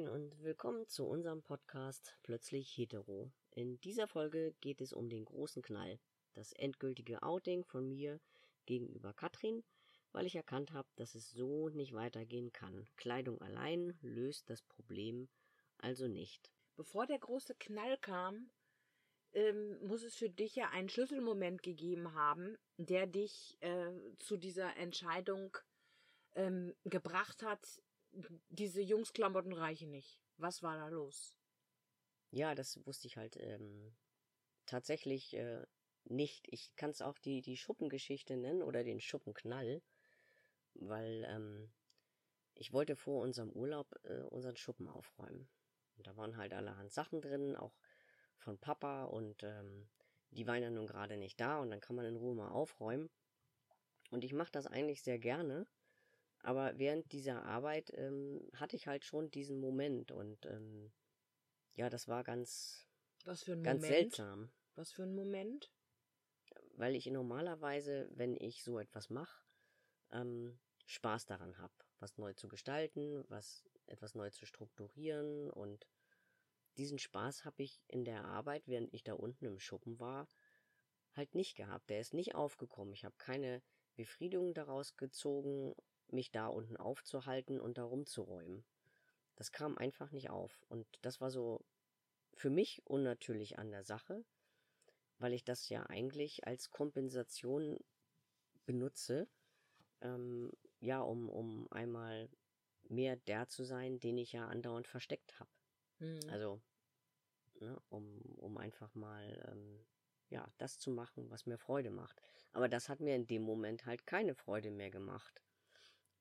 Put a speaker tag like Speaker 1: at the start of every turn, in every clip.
Speaker 1: Moin und willkommen zu unserem Podcast Plötzlich Hetero. In dieser Folge geht es um den großen Knall, das endgültige Outing von mir gegenüber Katrin, weil ich erkannt habe, dass es so nicht weitergehen kann. Kleidung allein löst das Problem also nicht.
Speaker 2: Bevor der große Knall kam, ähm, muss es für dich ja einen Schlüsselmoment gegeben haben, der dich äh, zu dieser Entscheidung ähm, gebracht hat, diese Jungsklamotten reichen nicht. Was war da los?
Speaker 1: Ja, das wusste ich halt ähm, tatsächlich äh, nicht. Ich kann es auch die, die Schuppengeschichte nennen oder den Schuppenknall, weil ähm, ich wollte vor unserem Urlaub äh, unseren Schuppen aufräumen. Und da waren halt allerhand Sachen drin, auch von Papa und ähm, die waren ja nun gerade nicht da und dann kann man in Ruhe mal aufräumen. Und ich mache das eigentlich sehr gerne, aber während dieser Arbeit ähm, hatte ich halt schon diesen Moment und ähm, ja, das war ganz,
Speaker 2: Was für ein
Speaker 1: ganz
Speaker 2: Moment?
Speaker 1: seltsam,
Speaker 2: Was für ein Moment?
Speaker 1: weil ich normalerweise, wenn ich so etwas mache, ähm, Spaß daran habe, was neu zu gestalten, was etwas neu zu strukturieren und diesen Spaß habe ich in der Arbeit, während ich da unten im Schuppen war, halt nicht gehabt. Der ist nicht aufgekommen. Ich habe keine Befriedigung daraus gezogen, mich da unten aufzuhalten und da rumzuräumen. Das kam einfach nicht auf. Und das war so für mich unnatürlich an der Sache, weil ich das ja eigentlich als Kompensation benutze, ähm, ja, um, um einmal mehr der zu sein, den ich ja andauernd versteckt habe.
Speaker 2: Hm.
Speaker 1: Also, ne, um, um einfach mal, ähm, ja, das zu machen, was mir Freude macht. Aber das hat mir in dem Moment halt keine Freude mehr gemacht.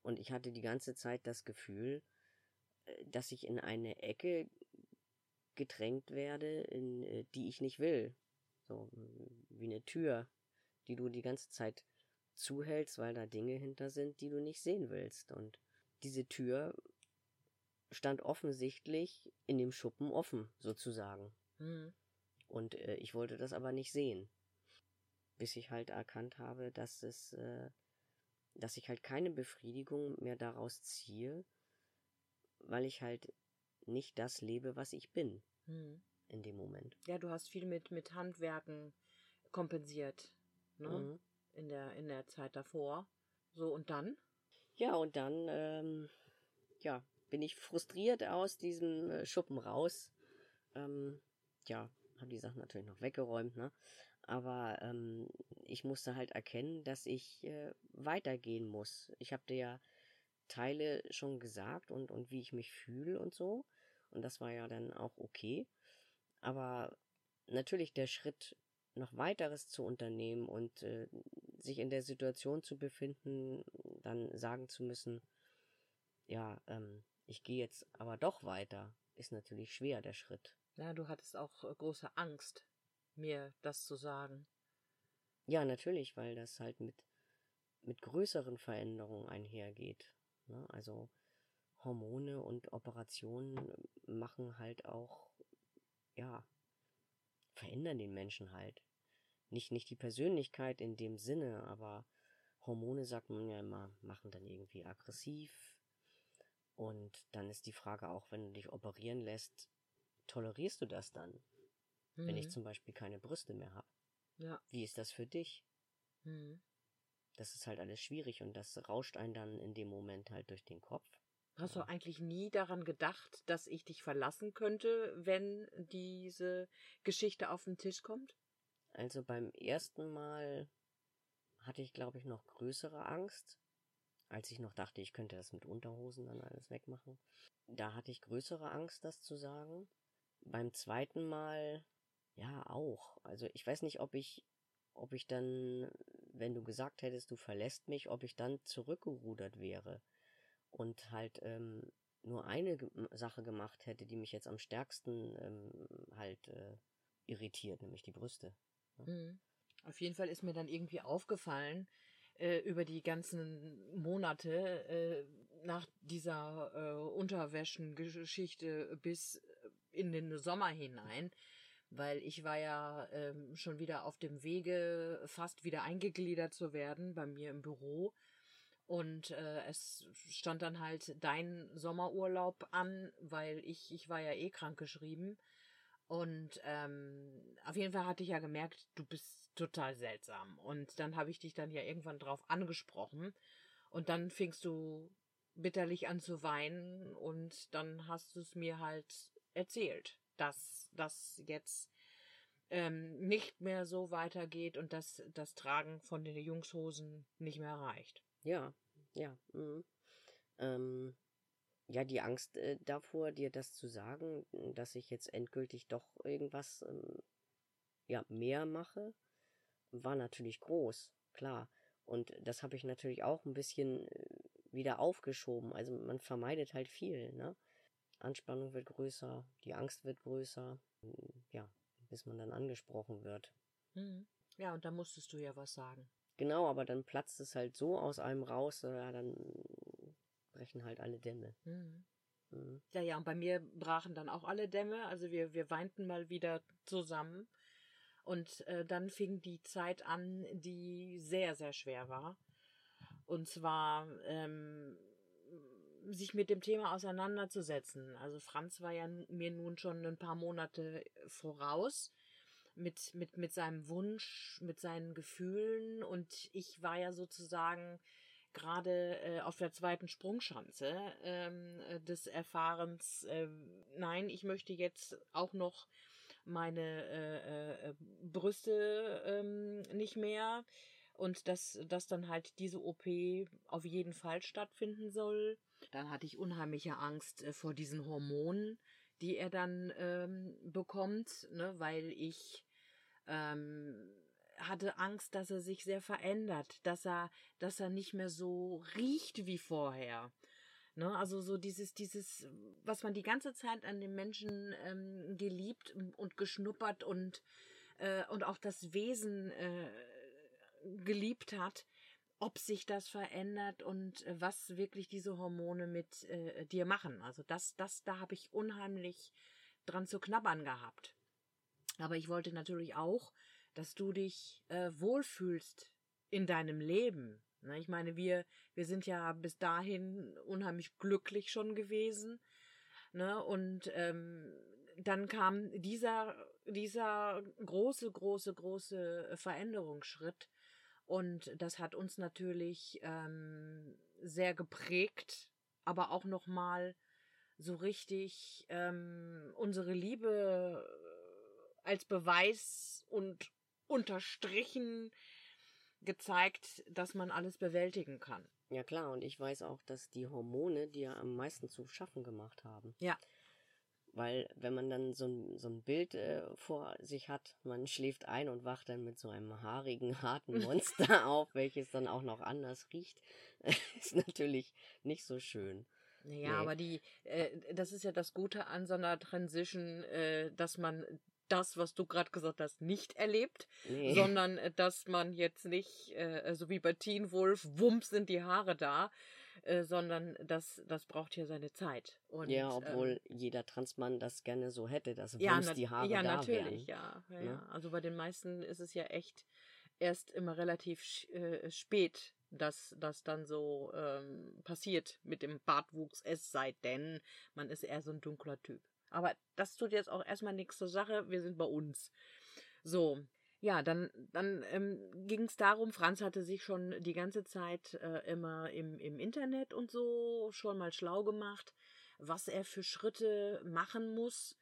Speaker 1: Und ich hatte die ganze Zeit das Gefühl, äh, dass ich in eine Ecke gedrängt werde, in äh, die ich nicht will. So wie eine Tür, die du die ganze Zeit zuhältst, weil da Dinge hinter sind, die du nicht sehen willst. Und diese Tür stand offensichtlich in dem Schuppen offen, sozusagen.
Speaker 2: Hm.
Speaker 1: Und äh, ich wollte das aber nicht sehen. Bis ich halt erkannt habe, dass es, äh, dass ich halt keine Befriedigung mehr daraus ziehe, weil ich halt nicht das lebe, was ich bin
Speaker 2: Hm.
Speaker 1: in dem Moment.
Speaker 2: Ja, du hast viel mit, mit Handwerken kompensiert, ne?
Speaker 1: Mhm.
Speaker 2: In der, in der Zeit davor. So, und dann?
Speaker 1: Ja, und dann, ähm, ja, bin ich frustriert aus diesem äh, Schuppen raus. Ähm, ja, habe die Sachen natürlich noch weggeräumt, ne? Aber ähm, ich musste halt erkennen, dass ich äh, weitergehen muss. Ich habe dir ja Teile schon gesagt und, und wie ich mich fühle und so. Und das war ja dann auch okay. Aber natürlich der Schritt, noch weiteres zu unternehmen und äh, sich in der Situation zu befinden, dann sagen zu müssen, ja, ähm, ich gehe jetzt aber doch weiter, ist natürlich schwer, der Schritt.
Speaker 2: Ja, du hattest auch äh, große Angst, mir das zu sagen.
Speaker 1: Ja, natürlich, weil das halt mit, mit größeren Veränderungen einhergeht. Ne? Also Hormone und Operationen machen halt auch, ja, verändern den Menschen halt. Nicht, nicht die Persönlichkeit in dem Sinne, aber Hormone, sagt man ja immer, machen dann irgendwie aggressiv. Und dann ist die Frage auch, wenn du dich operieren lässt, tolerierst du das dann? Wenn ich
Speaker 2: Mhm.
Speaker 1: zum Beispiel keine Brüste mehr habe.
Speaker 2: Ja.
Speaker 1: Wie ist das für dich?
Speaker 2: Mhm.
Speaker 1: Das ist halt alles schwierig und das rauscht einen dann in dem Moment halt durch den Kopf.
Speaker 2: Hast du eigentlich nie daran gedacht, dass ich dich verlassen könnte, wenn diese Geschichte auf den Tisch kommt?
Speaker 1: Also beim ersten Mal hatte ich, glaube ich, noch größere Angst, als ich noch dachte, ich könnte das mit Unterhosen dann alles wegmachen. Da hatte ich größere Angst, das zu sagen. Beim zweiten Mal, ja, auch. Also ich weiß nicht, ob ich, ob ich dann, wenn du gesagt hättest, du verlässt mich, ob ich dann zurückgerudert wäre und halt ähm, nur eine Ge- Sache gemacht hätte, die mich jetzt am stärksten ähm, halt äh, irritiert, nämlich die Brüste.
Speaker 2: Mhm. Auf jeden Fall ist mir dann irgendwie aufgefallen, äh, über die ganzen Monate äh, nach dieser äh, Unterwäschengeschichte bis in den Sommer hinein, weil ich war ja ähm, schon wieder auf dem Wege, fast wieder eingegliedert zu werden bei mir im Büro. Und äh, es stand dann halt dein Sommerurlaub an, weil ich, ich war ja eh krank geschrieben. Und ähm, auf jeden Fall hatte ich ja gemerkt, du bist total seltsam. Und dann habe ich dich dann ja irgendwann drauf angesprochen. Und dann fingst du bitterlich an zu weinen und dann hast du es mir halt erzählt, dass das jetzt ähm, nicht mehr so weitergeht und dass das Tragen von den Jungshosen nicht mehr reicht.
Speaker 1: Ja, ja. Mhm. Ähm, ja, die Angst äh, davor, dir das zu sagen, dass ich jetzt endgültig doch irgendwas ähm, ja, mehr mache, war natürlich groß, klar. Und das habe ich natürlich auch ein bisschen äh, wieder aufgeschoben. Also man vermeidet halt viel, ne? Anspannung wird größer, die Angst wird größer, ja, bis man dann angesprochen wird.
Speaker 2: Mhm. Ja, und da musstest du ja was sagen.
Speaker 1: Genau, aber dann platzt es halt so aus einem raus, ja, dann brechen halt alle Dämme.
Speaker 2: Mhm. Mhm. Ja, ja, und bei mir brachen dann auch alle Dämme. Also wir, wir weinten mal wieder zusammen. Und äh, dann fing die Zeit an, die sehr, sehr schwer war. Und zwar ähm, sich mit dem Thema auseinanderzusetzen. Also Franz war ja mir nun schon ein paar Monate voraus mit, mit, mit seinem Wunsch, mit seinen Gefühlen und ich war ja sozusagen gerade äh, auf der zweiten Sprungschanze ähm, des Erfahrens, äh, nein, ich möchte jetzt auch noch meine äh, äh, Brüste ähm, nicht mehr und dass, dass dann halt diese OP auf jeden Fall stattfinden soll. Dann hatte ich unheimliche Angst äh, vor diesen Hormonen, die er dann ähm, bekommt, ne, weil ich ähm, hatte Angst, dass er sich sehr verändert, dass er, dass er nicht mehr so riecht wie vorher. Ne, also so dieses, dieses, was man die ganze Zeit an den Menschen ähm, geliebt und geschnuppert und, äh, und auch das Wesen äh, geliebt hat, ob sich das verändert und äh, was wirklich diese Hormone mit äh, dir machen. Also das, das, da habe ich unheimlich dran zu knabbern gehabt. Aber ich wollte natürlich auch, dass du dich äh, wohlfühlst in deinem Leben. Ne? Ich meine, wir, wir sind ja bis dahin unheimlich glücklich schon gewesen. Ne? Und ähm, dann kam dieser, dieser große, große, große Veränderungsschritt. Und das hat uns natürlich ähm, sehr geprägt, aber auch nochmal so richtig ähm, unsere Liebe als Beweis und unterstrichen gezeigt, dass man alles bewältigen kann.
Speaker 1: Ja klar, und ich weiß auch, dass die Hormone dir am meisten zu schaffen gemacht haben.
Speaker 2: Ja.
Speaker 1: Weil wenn man dann so ein, so ein Bild äh, vor sich hat, man schläft ein und wacht dann mit so einem haarigen, harten Monster auf, welches dann auch noch anders riecht, ist natürlich nicht so schön.
Speaker 2: Naja, nee. aber die, äh, das ist ja das Gute an so einer Transition, äh, dass man das, was du gerade gesagt hast, nicht erlebt, nee. sondern äh, dass man jetzt nicht, äh, so wie bei Teen Wolf, wumms sind die Haare da, äh, sondern das, das braucht ja seine Zeit.
Speaker 1: Und, ja, obwohl ähm, jeder Transmann das gerne so hätte, dass ja, die Haare
Speaker 2: ja,
Speaker 1: da
Speaker 2: natürlich, Ja, ja, ja. Also bei den meisten ist es ja echt erst immer relativ äh, spät, dass das dann so ähm, passiert mit dem Bartwuchs, es sei denn, man ist eher so ein dunkler Typ. Aber das tut jetzt auch erstmal nichts zur Sache. Wir sind bei uns. So. Ja, dann, dann ähm, ging es darum, Franz hatte sich schon die ganze Zeit äh, immer im, im Internet und so schon mal schlau gemacht, was er für Schritte machen muss,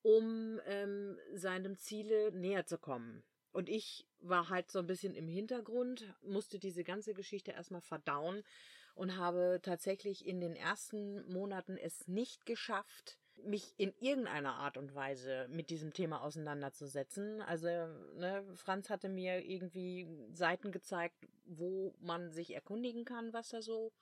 Speaker 2: um ähm, seinem Ziele näher zu kommen. Und ich war halt so ein bisschen im Hintergrund, musste diese ganze Geschichte erstmal verdauen und habe tatsächlich in den ersten Monaten es nicht geschafft, mich in irgendeiner Art und Weise mit diesem Thema auseinanderzusetzen. Also, ne, Franz hatte mir irgendwie Seiten gezeigt, wo man sich erkundigen kann, was da so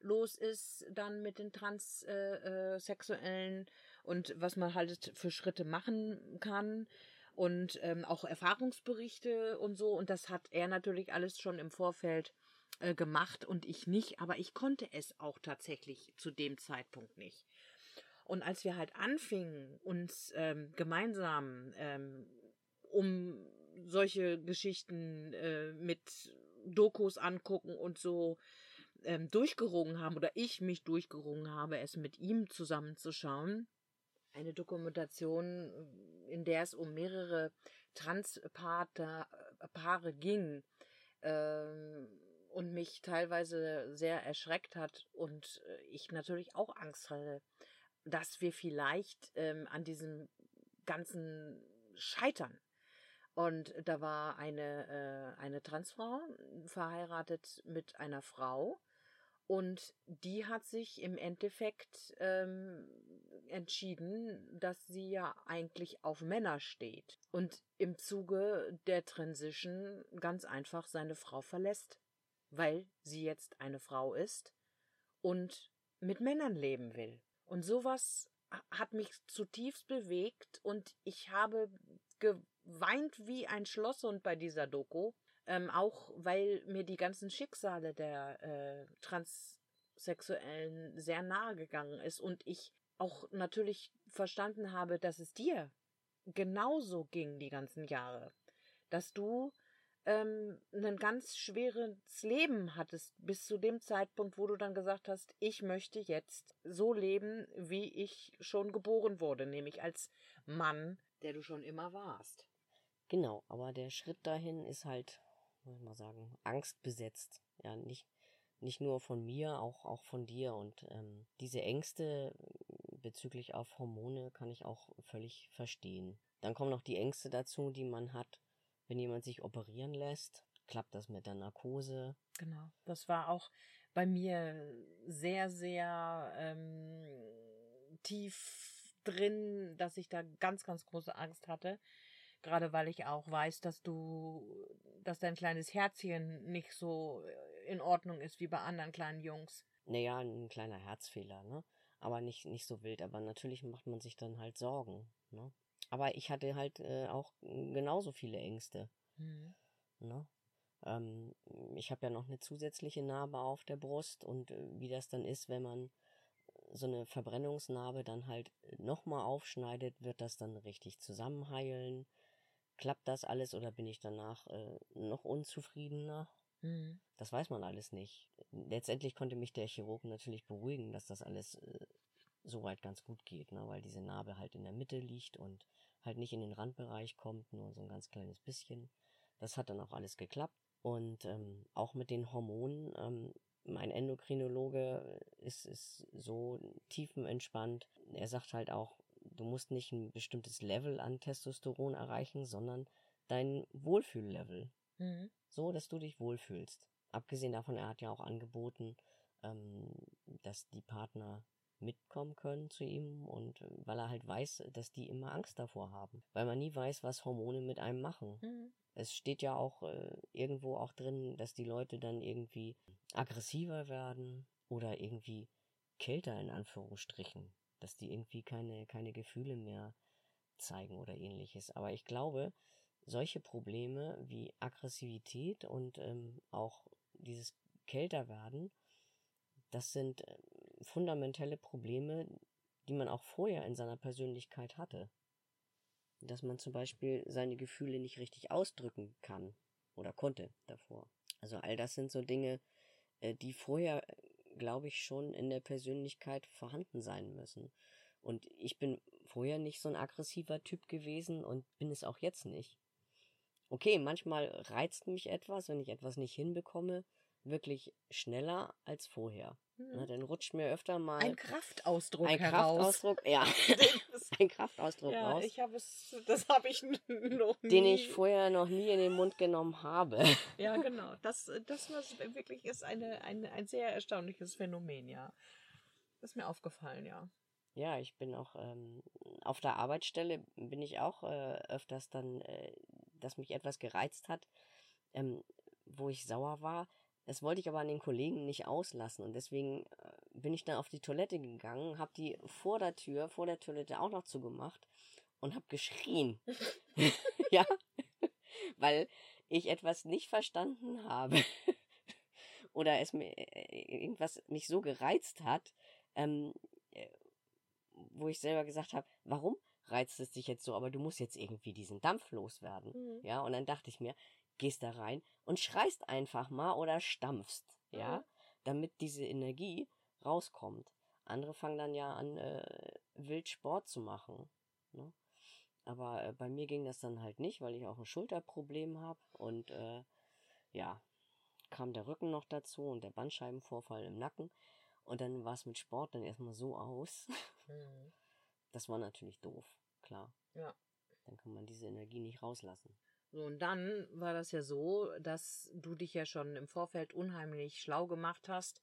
Speaker 2: los ist, dann mit den Transsexuellen äh, äh, und was man halt für Schritte machen kann und ähm, auch Erfahrungsberichte und so. Und das hat er natürlich alles schon im Vorfeld äh, gemacht und ich nicht, aber ich konnte es auch tatsächlich zu dem Zeitpunkt nicht. Und als wir halt anfingen, uns ähm, gemeinsam ähm, um solche Geschichten äh, mit Dokus angucken und so ähm, durchgerungen haben oder ich mich durchgerungen habe, es mit ihm zusammenzuschauen. Eine Dokumentation, in der es um mehrere Transpaare Paare ging ähm, und mich teilweise sehr erschreckt hat und äh, ich natürlich auch Angst hatte, dass wir vielleicht ähm, an diesem ganzen scheitern. Und da war eine, äh, eine Transfrau verheiratet mit einer Frau. Und die hat sich im Endeffekt ähm, entschieden, dass sie ja eigentlich auf Männer steht. Und im Zuge der Transition ganz einfach seine Frau verlässt, weil sie jetzt eine Frau ist und mit Männern leben will. Und sowas hat mich zutiefst bewegt und ich habe geweint wie ein Schlosshund bei dieser Doku. Ähm, auch weil mir die ganzen Schicksale der äh, Transsexuellen sehr nahe gegangen ist und ich auch natürlich verstanden habe, dass es dir genauso ging die ganzen Jahre. Dass du ähm, ein ganz schweres Leben hattest bis zu dem Zeitpunkt, wo du dann gesagt hast, ich möchte jetzt so leben, wie ich schon geboren wurde, nämlich als Mann, der du schon immer warst.
Speaker 1: Genau, aber der Schritt dahin ist halt, muss ich mal sagen, angstbesetzt. Ja, nicht, nicht nur von mir, auch, auch von dir. Und ähm, diese Ängste bezüglich auf Hormone kann ich auch völlig verstehen. Dann kommen noch die Ängste dazu, die man hat, wenn jemand sich operieren lässt. Klappt das mit der Narkose?
Speaker 2: Genau, das war auch bei mir sehr, sehr ähm, tief drin, dass ich da ganz, ganz große Angst hatte. Gerade weil ich auch weiß, dass du, dass dein kleines Herzchen nicht so in Ordnung ist wie bei anderen kleinen Jungs.
Speaker 1: Naja, ein kleiner Herzfehler, ne? Aber nicht, nicht so wild. Aber natürlich macht man sich dann halt Sorgen, ne? Aber ich hatte halt äh, auch genauso viele Ängste. Mhm. Ne? Ähm, ich habe ja noch eine zusätzliche Narbe auf der Brust und äh, wie das dann ist, wenn man so eine Verbrennungsnarbe dann halt nochmal aufschneidet, wird das dann richtig zusammenheilen? Klappt das alles oder bin ich danach äh, noch unzufriedener? Mhm. Das weiß man alles nicht. Letztendlich konnte mich der Chirurg natürlich beruhigen, dass das alles äh, soweit ganz gut geht, ne? weil diese Narbe halt in der Mitte liegt und halt nicht in den Randbereich kommt, nur so ein ganz kleines bisschen. Das hat dann auch alles geklappt. Und ähm, auch mit den Hormonen, ähm, mein Endokrinologe ist, ist so tiefenentspannt. Er sagt halt auch, du musst nicht ein bestimmtes Level an Testosteron erreichen, sondern dein Wohlfühllevel. Mhm. So, dass du dich wohlfühlst. Abgesehen davon, er hat ja auch angeboten, ähm, dass die Partner mitkommen können zu ihm und äh, weil er halt weiß, dass die immer Angst davor haben, weil man nie weiß, was Hormone mit einem machen. Mhm. Es steht ja auch äh, irgendwo auch drin, dass die Leute dann irgendwie aggressiver werden oder irgendwie kälter in Anführungsstrichen, dass die irgendwie keine keine Gefühle mehr zeigen oder ähnliches. Aber ich glaube, solche Probleme wie Aggressivität und ähm, auch dieses kälter werden, das sind äh, fundamentelle Probleme, die man auch vorher in seiner Persönlichkeit hatte. Dass man zum Beispiel seine Gefühle nicht richtig ausdrücken kann oder konnte davor. Also all das sind so Dinge, äh, die vorher, glaube ich, schon in der Persönlichkeit vorhanden sein müssen. Und ich bin vorher nicht so ein aggressiver Typ gewesen und bin es auch jetzt nicht. Okay, manchmal reizt mich etwas, wenn ich etwas nicht hinbekomme, wirklich schneller als vorher. Mhm. dann rutscht mir öfter mal
Speaker 2: ein Kraftausdruck
Speaker 1: ein
Speaker 2: heraus.
Speaker 1: Kraftausdruck, ja, ein Kraftausdruck
Speaker 2: ja,
Speaker 1: raus.
Speaker 2: Ich habe es, das habe ich noch nie.
Speaker 1: Den ich vorher noch nie in den Mund genommen habe.
Speaker 2: Ja, genau. Das, das was wirklich ist eine, eine, ein sehr erstaunliches Phänomen, ja. Das ist mir aufgefallen, ja.
Speaker 1: Ja, ich bin auch ähm, auf der Arbeitsstelle bin ich auch äh, öfters dann, äh, dass mich etwas gereizt hat, ähm, wo ich sauer war das wollte ich aber an den Kollegen nicht auslassen und deswegen äh, bin ich dann auf die Toilette gegangen, habe die vor der Tür, vor der Toilette auch noch zugemacht und habe geschrien. ja, weil ich etwas nicht verstanden habe oder es mir äh, irgendwas mich so gereizt hat, ähm, äh, wo ich selber gesagt habe, warum reizt es dich jetzt so, aber du musst jetzt irgendwie diesen Dampf loswerden. Mhm. Ja, und dann dachte ich mir, gehst da rein und schreist einfach mal oder stampfst, ja. Mhm. damit diese Energie rauskommt. Andere fangen dann ja an, äh, wild Sport zu machen. Ne? Aber äh, bei mir ging das dann halt nicht, weil ich auch ein Schulterproblem habe und äh, ja, kam der Rücken noch dazu und der Bandscheibenvorfall im Nacken. Und dann war es mit Sport dann erstmal so aus. Mhm. Das war natürlich doof, klar.
Speaker 2: Ja.
Speaker 1: Dann kann man diese Energie nicht rauslassen.
Speaker 2: So, und dann war das ja so, dass du dich ja schon im Vorfeld unheimlich schlau gemacht hast,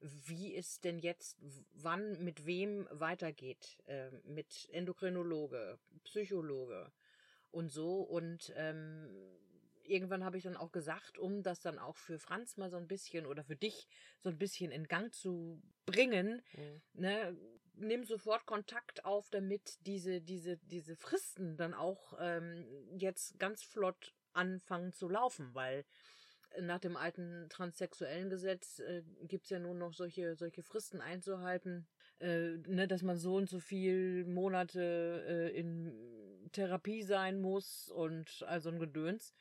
Speaker 2: wie es denn jetzt, wann, mit wem weitergeht. Äh, mit Endokrinologe, Psychologe und so. Und ähm, irgendwann habe ich dann auch gesagt, um das dann auch für Franz mal so ein bisschen oder für dich so ein bisschen in Gang zu bringen, mhm. ne, nimm sofort Kontakt auf, damit diese, diese, diese Fristen dann auch ähm, jetzt ganz flott anfangen zu laufen, weil nach dem alten transsexuellen Gesetz äh, gibt es ja nur noch solche, solche Fristen einzuhalten, äh, ne, dass man so und so viel Monate äh, in Therapie sein muss und also ein Gedöns.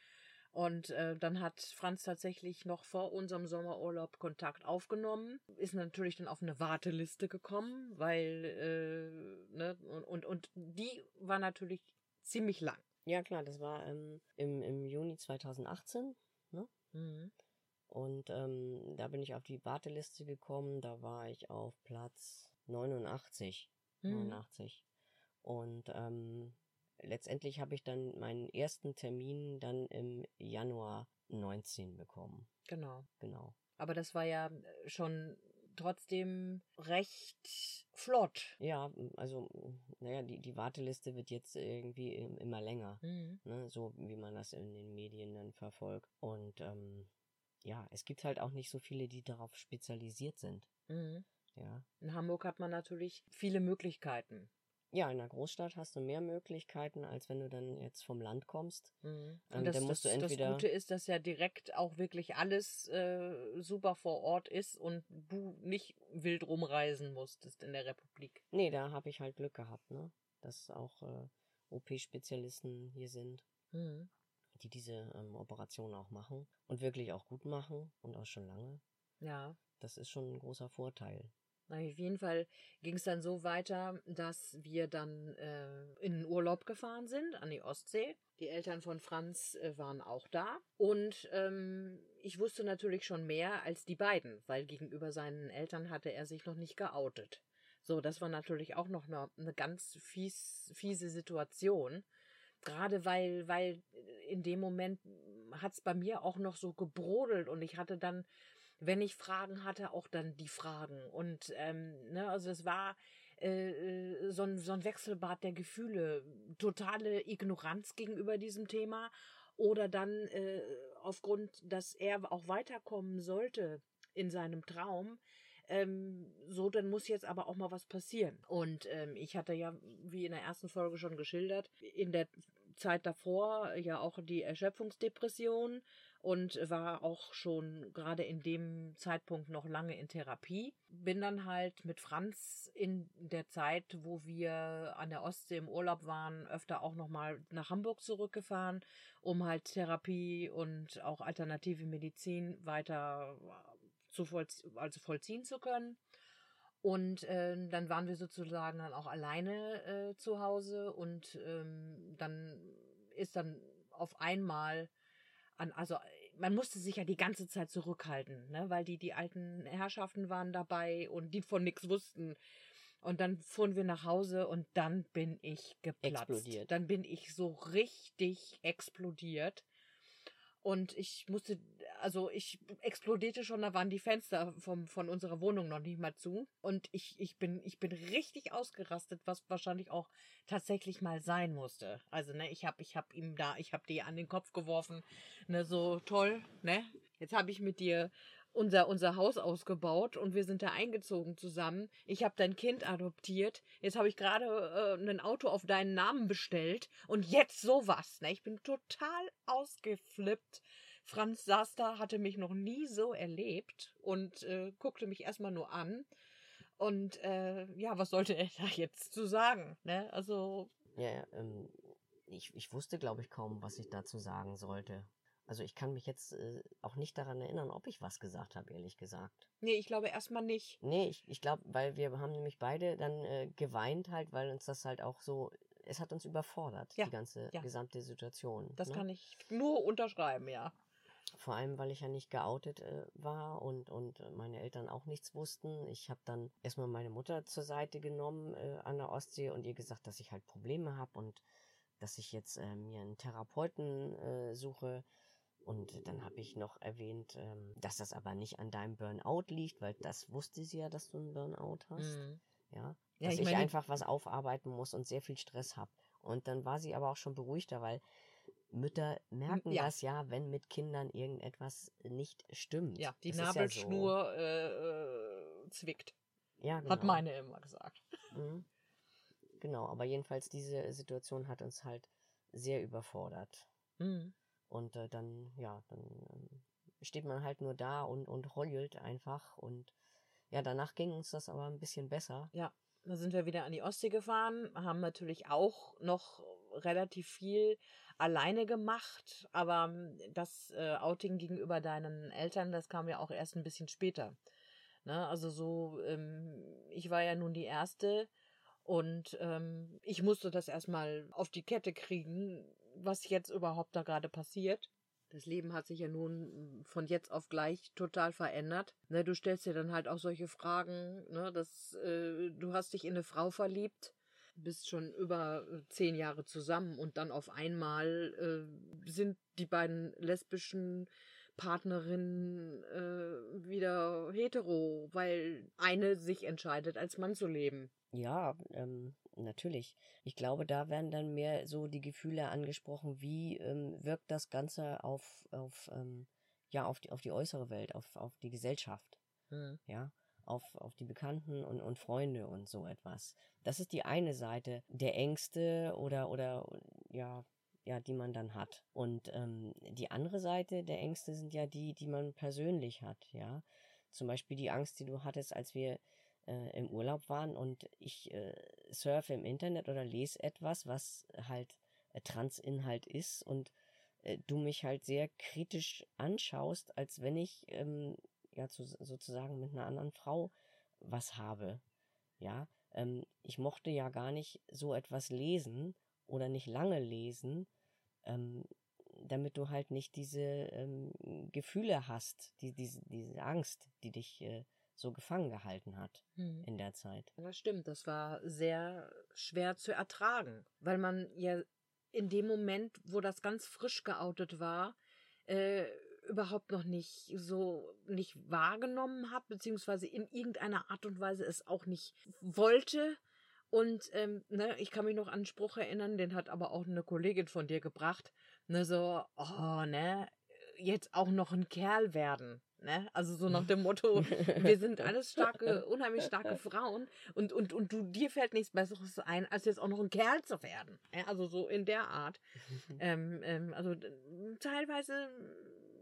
Speaker 2: Und äh, dann hat Franz tatsächlich noch vor unserem Sommerurlaub Kontakt aufgenommen, ist natürlich dann auf eine Warteliste gekommen, weil, äh, ne, und, und, und die war natürlich ziemlich lang.
Speaker 1: Ja, klar, das war ähm, im, im Juni 2018. Ne?
Speaker 2: Mhm.
Speaker 1: Und ähm, da bin ich auf die Warteliste gekommen, da war ich auf Platz 89. Mhm. 89. Und ähm, letztendlich habe ich dann meinen ersten Termin dann im Januar 19 bekommen.
Speaker 2: Genau.
Speaker 1: Genau.
Speaker 2: Aber das war ja äh, schon trotzdem recht flott.
Speaker 1: Ja, also, naja, die, die Warteliste wird jetzt irgendwie immer länger,
Speaker 2: mhm.
Speaker 1: ne, so wie man das in den Medien dann verfolgt. Und ähm, ja, es gibt halt auch nicht so viele, die darauf spezialisiert sind.
Speaker 2: Mhm.
Speaker 1: Ja.
Speaker 2: In Hamburg hat man natürlich viele Möglichkeiten.
Speaker 1: Ja, in der Großstadt hast du mehr Möglichkeiten, als wenn du dann jetzt vom Land kommst.
Speaker 2: Mhm. Und ähm, das, dann musst das, du entweder das Gute ist, dass ja direkt auch wirklich alles äh, super vor Ort ist und du nicht wild rumreisen musstest in der Republik.
Speaker 1: Nee, da habe ich halt Glück gehabt, ne? Dass auch äh, OP-Spezialisten hier sind,
Speaker 2: mhm.
Speaker 1: die diese ähm, Operation auch machen und wirklich auch gut machen und auch schon lange.
Speaker 2: Ja.
Speaker 1: Das ist schon ein großer Vorteil.
Speaker 2: Auf jeden Fall ging es dann so weiter, dass wir dann äh, in den Urlaub gefahren sind an die Ostsee. Die Eltern von Franz äh, waren auch da. Und ähm, ich wusste natürlich schon mehr als die beiden, weil gegenüber seinen Eltern hatte er sich noch nicht geoutet. So, das war natürlich auch noch eine, eine ganz fies, fiese Situation. Gerade weil, weil in dem Moment hat es bei mir auch noch so gebrodelt und ich hatte dann wenn ich Fragen hatte, auch dann die Fragen. Und ähm, ne, also es war äh, äh, so, ein, so ein Wechselbad der Gefühle, totale Ignoranz gegenüber diesem Thema oder dann äh, aufgrund, dass er auch weiterkommen sollte in seinem Traum, ähm, so, dann muss jetzt aber auch mal was passieren. Und ähm, ich hatte ja, wie in der ersten Folge schon geschildert, in der Zeit davor ja auch die Erschöpfungsdepression und war auch schon gerade in dem Zeitpunkt noch lange in Therapie. Bin dann halt mit Franz in der Zeit, wo wir an der Ostsee im Urlaub waren, öfter auch nochmal nach Hamburg zurückgefahren, um halt Therapie und auch alternative Medizin weiter zu vollzie also vollziehen zu können. Und äh, dann waren wir sozusagen dann auch alleine äh, zu Hause und ähm, dann ist dann auf einmal an, also man musste sich ja die ganze Zeit zurückhalten, ne, weil die, die alten Herrschaften waren dabei und die von nichts wussten. Und dann fuhren wir nach Hause und dann bin ich geplatzt. Explodiert. Dann bin ich so richtig explodiert. Und ich musste, also ich explodierte schon, da waren die Fenster vom, von unserer Wohnung noch nicht mal zu. Und ich, ich bin, ich bin richtig ausgerastet, was wahrscheinlich auch tatsächlich mal sein musste. Also, ne, ich hab, ich hab ihm da, ich hab die an den Kopf geworfen, ne, so toll, ne. Jetzt habe ich mit dir unser, unser Haus ausgebaut und wir sind da eingezogen zusammen. Ich habe dein Kind adoptiert. Jetzt habe ich gerade äh, ein Auto auf deinen Namen bestellt und jetzt sowas. Ne? Ich bin total ausgeflippt. Franz saß da, hatte mich noch nie so erlebt und äh, guckte mich erstmal nur an. Und äh, ja, was sollte er da jetzt zu sagen? Ne? Also.
Speaker 1: Ja, ähm, ich, ich wusste, glaube ich, kaum, was ich dazu sagen sollte. Also ich kann mich jetzt äh, auch nicht daran erinnern, ob ich was gesagt habe, ehrlich gesagt.
Speaker 2: Nee, ich glaube erstmal nicht.
Speaker 1: Nee, ich, ich glaube, weil wir haben nämlich beide dann äh, geweint halt, weil uns das halt auch so, es hat uns überfordert,
Speaker 2: Ja,
Speaker 1: die ganze
Speaker 2: ja.
Speaker 1: gesamte Situation.
Speaker 2: Das
Speaker 1: ne?
Speaker 2: kann ich nur unterschreiben, ja.
Speaker 1: Vor allem, weil ich ja nicht geoutet äh, war und, und äh, meine Eltern auch nichts wussten. Ich habe dann erstmal meine Mutter zur Seite genommen äh, an der Ostsee und ihr gesagt, dass ich halt Probleme habe und dass ich jetzt äh, mir einen Therapeuten äh, suche. Und dann habe ich noch erwähnt, ähm, dass das aber nicht an deinem Burnout liegt, weil das wusste sie ja, dass du einen Burnout hast.
Speaker 2: Mhm.
Speaker 1: Ja,
Speaker 2: Ja,
Speaker 1: dass
Speaker 2: ich
Speaker 1: ich,
Speaker 2: meine-
Speaker 1: einfach was aufarbeiten muss und sehr viel Stress habe. Und dann war sie aber auch schon beruhigter, weil Mütter merken
Speaker 2: ja.
Speaker 1: das ja, wenn mit Kindern irgendetwas nicht stimmt.
Speaker 2: Ja, die
Speaker 1: Das
Speaker 2: Nabelschnur äh, äh, zwickt,
Speaker 1: Ja, so. ja,
Speaker 2: hat
Speaker 1: genau.
Speaker 2: meine immer gesagt.
Speaker 1: Mhm. Genau, aber jedenfalls diese Situation hat uns halt sehr überfordert.
Speaker 2: Mhm.
Speaker 1: Und äh, dann, ja, dann ähm, steht man halt nur da und, und heult einfach. Und ja, danach ging uns das aber ein bisschen besser.
Speaker 2: Ja, da sind wir wieder an die Ostsee gefahren, haben natürlich auch noch relativ viel alleine gemacht, aber ähm, das äh, Outing gegenüber deinen Eltern, das kam ja auch erst ein bisschen später. Ne? Also so, ähm, ich war ja nun die Erste und ähm, ich musste das erstmal auf die Kette kriegen, was jetzt überhaupt da gerade passiert. Das Leben hat sich ja nun von jetzt auf gleich total verändert. Ne, du stellst dir dann halt auch solche Fragen, ne, dass äh, du hast dich in eine Frau verliebt, bist schon über äh, zehn Jahre zusammen und dann auf einmal äh, sind die beiden lesbischen Partnerinnen äh, wieder hetero, weil eine sich entscheidet, als Mann zu leben.
Speaker 1: Ja, ähm, natürlich. Ich glaube, da werden dann mehr so die Gefühle angesprochen, wie ähm, wirkt das Ganze auf, auf, ähm, ja, auf die, auf die äußere Welt, auf, auf die Gesellschaft. ja, auf, auf die Bekannten und, und Freunde und so etwas. Das ist die eine Seite der Ängste oder, oder, ja, ja, die man dann hat. Und ähm, die andere Seite der Ängste sind ja die, die man persönlich hat, ja. Zum Beispiel die Angst, die du hattest, als wir äh, im Urlaub waren und ich äh, surfe im Internet oder lese etwas, was halt äh, Transinhalt ist und äh, du mich halt sehr kritisch anschaust, als wenn ich ähm, ja zu, sozusagen mit einer anderen Frau was habe. Ja, ähm, ich mochte ja gar nicht so etwas lesen oder nicht lange lesen, ähm, damit du halt nicht diese ähm, Gefühle hast, die, diese, diese Angst, die dich äh, so gefangen gehalten hat
Speaker 2: Mhm.
Speaker 1: in der Zeit.
Speaker 2: Das stimmt, das war sehr schwer zu ertragen, weil man ja in dem Moment, wo das ganz frisch geoutet war, äh, überhaupt noch nicht so nicht wahrgenommen hat, beziehungsweise in irgendeiner Art und Weise es auch nicht wollte. Und ähm, ne, ich kann mich noch an einen Spruch erinnern, den hat aber auch eine Kollegin von dir gebracht. Ne, so, oh, ne, jetzt auch noch ein Kerl werden. Ne? Also so nach dem Motto, wir sind alles starke, unheimlich starke Frauen und, und, und du, dir fällt nichts Besseres ein, als jetzt auch noch ein Kerl zu werden. Ja, also so in der Art. Ähm, ähm, also teilweise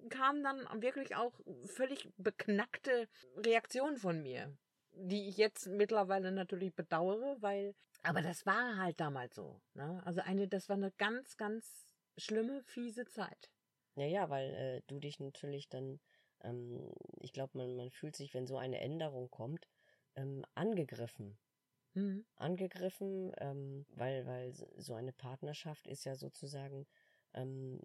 Speaker 2: kamen dann wirklich auch völlig beknackte Reaktionen von mir, die ich jetzt mittlerweile natürlich bedauere, weil, aber das war halt damals so. Ne? Also eine, das war eine ganz, ganz schlimme, fiese Zeit.
Speaker 1: Ja, ja, weil äh, du dich natürlich dann, ähm, ich glaube, man, man fühlt sich, wenn so eine Änderung kommt, ähm, angegriffen.
Speaker 2: Mhm.
Speaker 1: Angegriffen, ähm, weil, weil so eine Partnerschaft ist ja sozusagen ähm,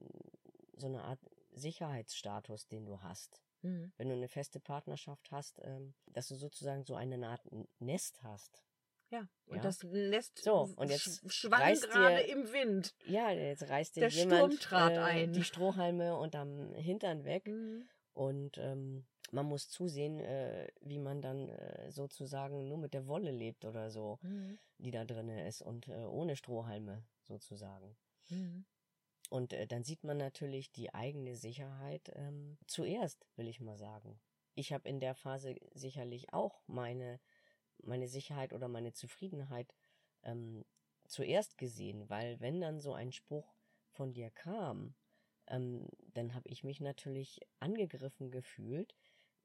Speaker 1: so eine Art Sicherheitsstatus, den du hast.
Speaker 2: Mhm.
Speaker 1: Wenn du eine feste Partnerschaft hast, ähm, dass du sozusagen so eine Art Nest hast.
Speaker 2: Ja, und
Speaker 1: Ja.
Speaker 2: das Nest
Speaker 1: So, und jetzt
Speaker 2: sch- schwang gerade
Speaker 1: dir-
Speaker 2: im Wind.
Speaker 1: Ja, jetzt reißt dir
Speaker 2: Der
Speaker 1: jemand
Speaker 2: Sturm
Speaker 1: äh,
Speaker 2: ein.
Speaker 1: die Strohhalme unterm Hintern weg.
Speaker 2: Mhm.
Speaker 1: Und ähm, man muss zusehen, äh, wie man dann äh, sozusagen nur mit der Wolle lebt oder so,
Speaker 2: Mhm.
Speaker 1: die da drin ist und äh, ohne Strohhalme sozusagen.
Speaker 2: Mhm.
Speaker 1: Und äh, dann sieht man natürlich die eigene Sicherheit ähm, zuerst, will ich mal sagen. Ich habe in der Phase sicherlich auch meine, meine Sicherheit oder meine Zufriedenheit ähm, zuerst gesehen, weil wenn dann so ein Spruch von dir kam, ähm, dann habe ich mich natürlich angegriffen gefühlt,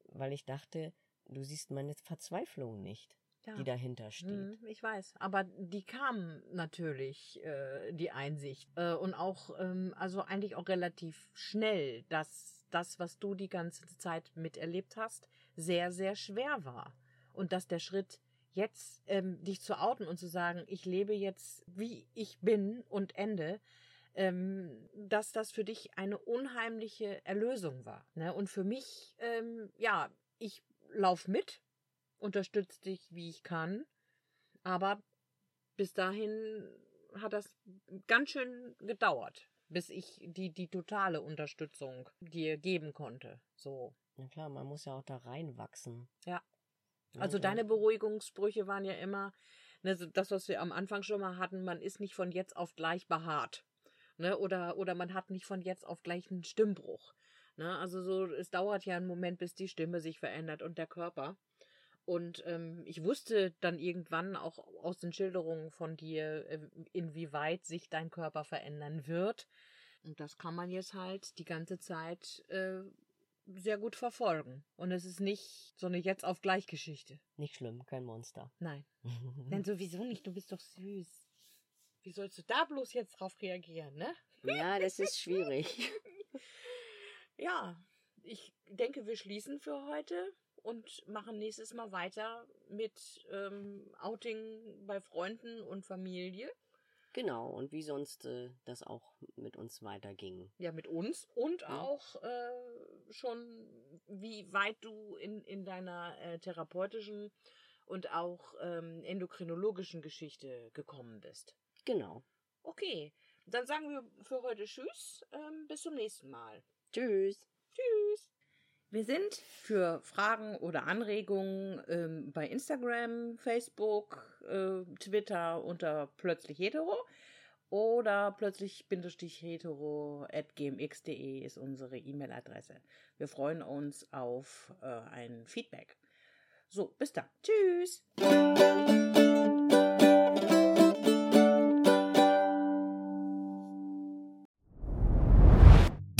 Speaker 1: weil ich dachte, du siehst meine Verzweiflung nicht.
Speaker 2: Ja.
Speaker 1: die dahinter steht.
Speaker 2: Hm, Ich weiß, aber die kam natürlich, äh, die Einsicht. Äh, und auch, ähm, also eigentlich auch relativ schnell, dass das, was du die ganze Zeit miterlebt hast, sehr, sehr schwer war. Und dass der Schritt jetzt, ähm, dich zu outen und zu sagen, ich lebe jetzt, wie ich bin und Ende, ähm, dass das für dich eine unheimliche Erlösung war. Ne? Und für mich, ähm, ja, ich lauf mit, unterstütze dich, wie ich kann, aber bis dahin hat das ganz schön gedauert, bis ich die, die totale Unterstützung dir geben konnte. So.
Speaker 1: Na klar, man muss ja auch da reinwachsen.
Speaker 2: Ja.
Speaker 1: Ne,
Speaker 2: Also
Speaker 1: und-
Speaker 2: deine Beruhigungssprüche waren ja immer, ne, das, was wir am Anfang schon mal hatten, man ist nicht von jetzt auf gleich behaart. Ne? Oder, oder man hat nicht von jetzt auf gleich einen Stimmbruch. Ne? Also so, es dauert ja einen Moment, bis die Stimme sich verändert und der Körper. Und ähm, ich wusste dann irgendwann auch aus den Schilderungen von dir, äh, inwieweit sich dein Körper verändern wird. Und das kann man jetzt halt die ganze Zeit äh, sehr gut verfolgen. Und es ist nicht so eine jetzt auf gleich Geschichte.
Speaker 1: Nicht schlimm, kein Monster.
Speaker 2: Nein. Nein, sowieso nicht. Du bist doch süß. Wie sollst du da bloß jetzt drauf reagieren, ne?
Speaker 1: ja, das ist schwierig.
Speaker 2: Ja, ich denke, wir schließen für heute und machen nächstes Mal weiter mit ähm, Outing bei Freunden und Familie.
Speaker 1: Genau, und wie sonst äh, das auch mit uns weiterging.
Speaker 2: Ja, mit uns und
Speaker 1: Ja.
Speaker 2: auch äh, schon, wie weit du in, in deiner äh, therapeutischen und auch ähm, endokrinologischen Geschichte gekommen bist.
Speaker 1: Genau.
Speaker 2: Okay, dann sagen wir für heute Tschüss. Ähm, bis zum nächsten Mal.
Speaker 1: Tschüss.
Speaker 2: Tschüss. Wir sind für Fragen oder Anregungen ähm, bei Instagram, Facebook, äh, Twitter unter plötzlich hetero oder plötzlich hetero at gmx.de ist unsere E-Mail-Adresse. Wir freuen uns auf äh, ein Feedback. So, bis dann. Tschüss.